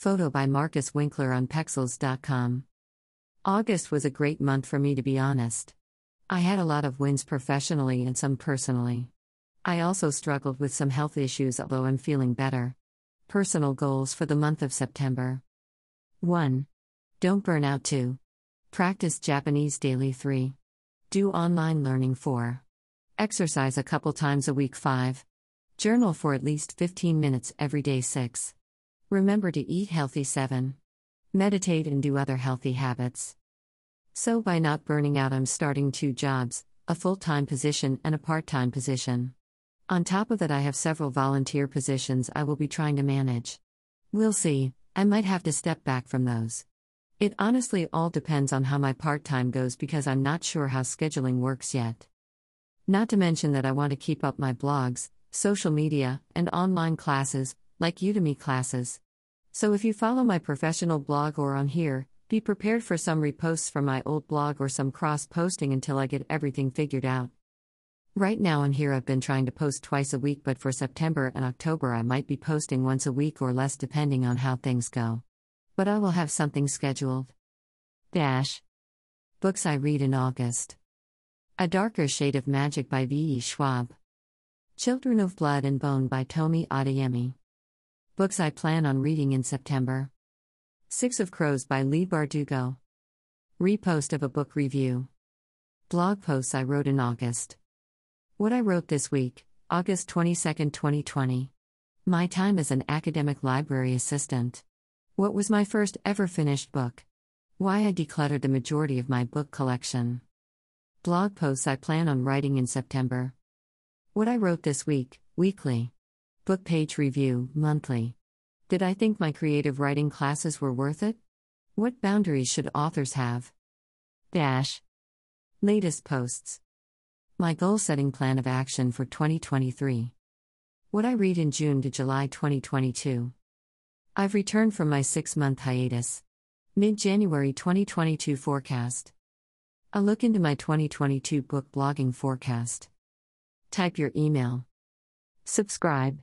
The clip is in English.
Photo by Marcus Winkler on Pexels.com. August was a great month for me, to be honest. I had a lot of wins professionally and some personally. I also struggled with some health issues, although I'm feeling better. Personal goals for the month of September 1. Don't burn out 2. Practice Japanese daily 3. Do online learning 4. Exercise a couple times a week 5. Journal for at least 15 minutes every day 6. Remember to eat healthy 7. Meditate and do other healthy habits. So, by not burning out, I'm starting two jobs a full time position and a part time position. On top of that, I have several volunteer positions I will be trying to manage. We'll see, I might have to step back from those. It honestly all depends on how my part time goes because I'm not sure how scheduling works yet. Not to mention that I want to keep up my blogs, social media, and online classes, like Udemy classes. So if you follow my professional blog or on here, be prepared for some reposts from my old blog or some cross posting until I get everything figured out. Right now on here, I've been trying to post twice a week, but for September and October, I might be posting once a week or less depending on how things go. But I will have something scheduled. Dash. Books I read in August. A Darker Shade of Magic by V. E. Schwab. Children of Blood and Bone by Tomi Adeyemi. Books I plan on reading in September. Six of Crows by Leigh Bardugo. Repost of a book review. Blog posts I wrote in August. What I wrote this week, August 22, 2020. My time as an academic library assistant. What was my first ever finished book? Why I decluttered the majority of my book collection. Blog posts I plan on writing in September. What I wrote this week, weekly. Book page review, monthly. Did I think my creative writing classes were worth it? What boundaries should authors have? Dash. Latest posts. My goal setting plan of action for 2023. What I read in June to July 2022. I've returned from my six month hiatus. Mid January 2022 forecast. A look into my 2022 book blogging forecast. Type your email. Subscribe.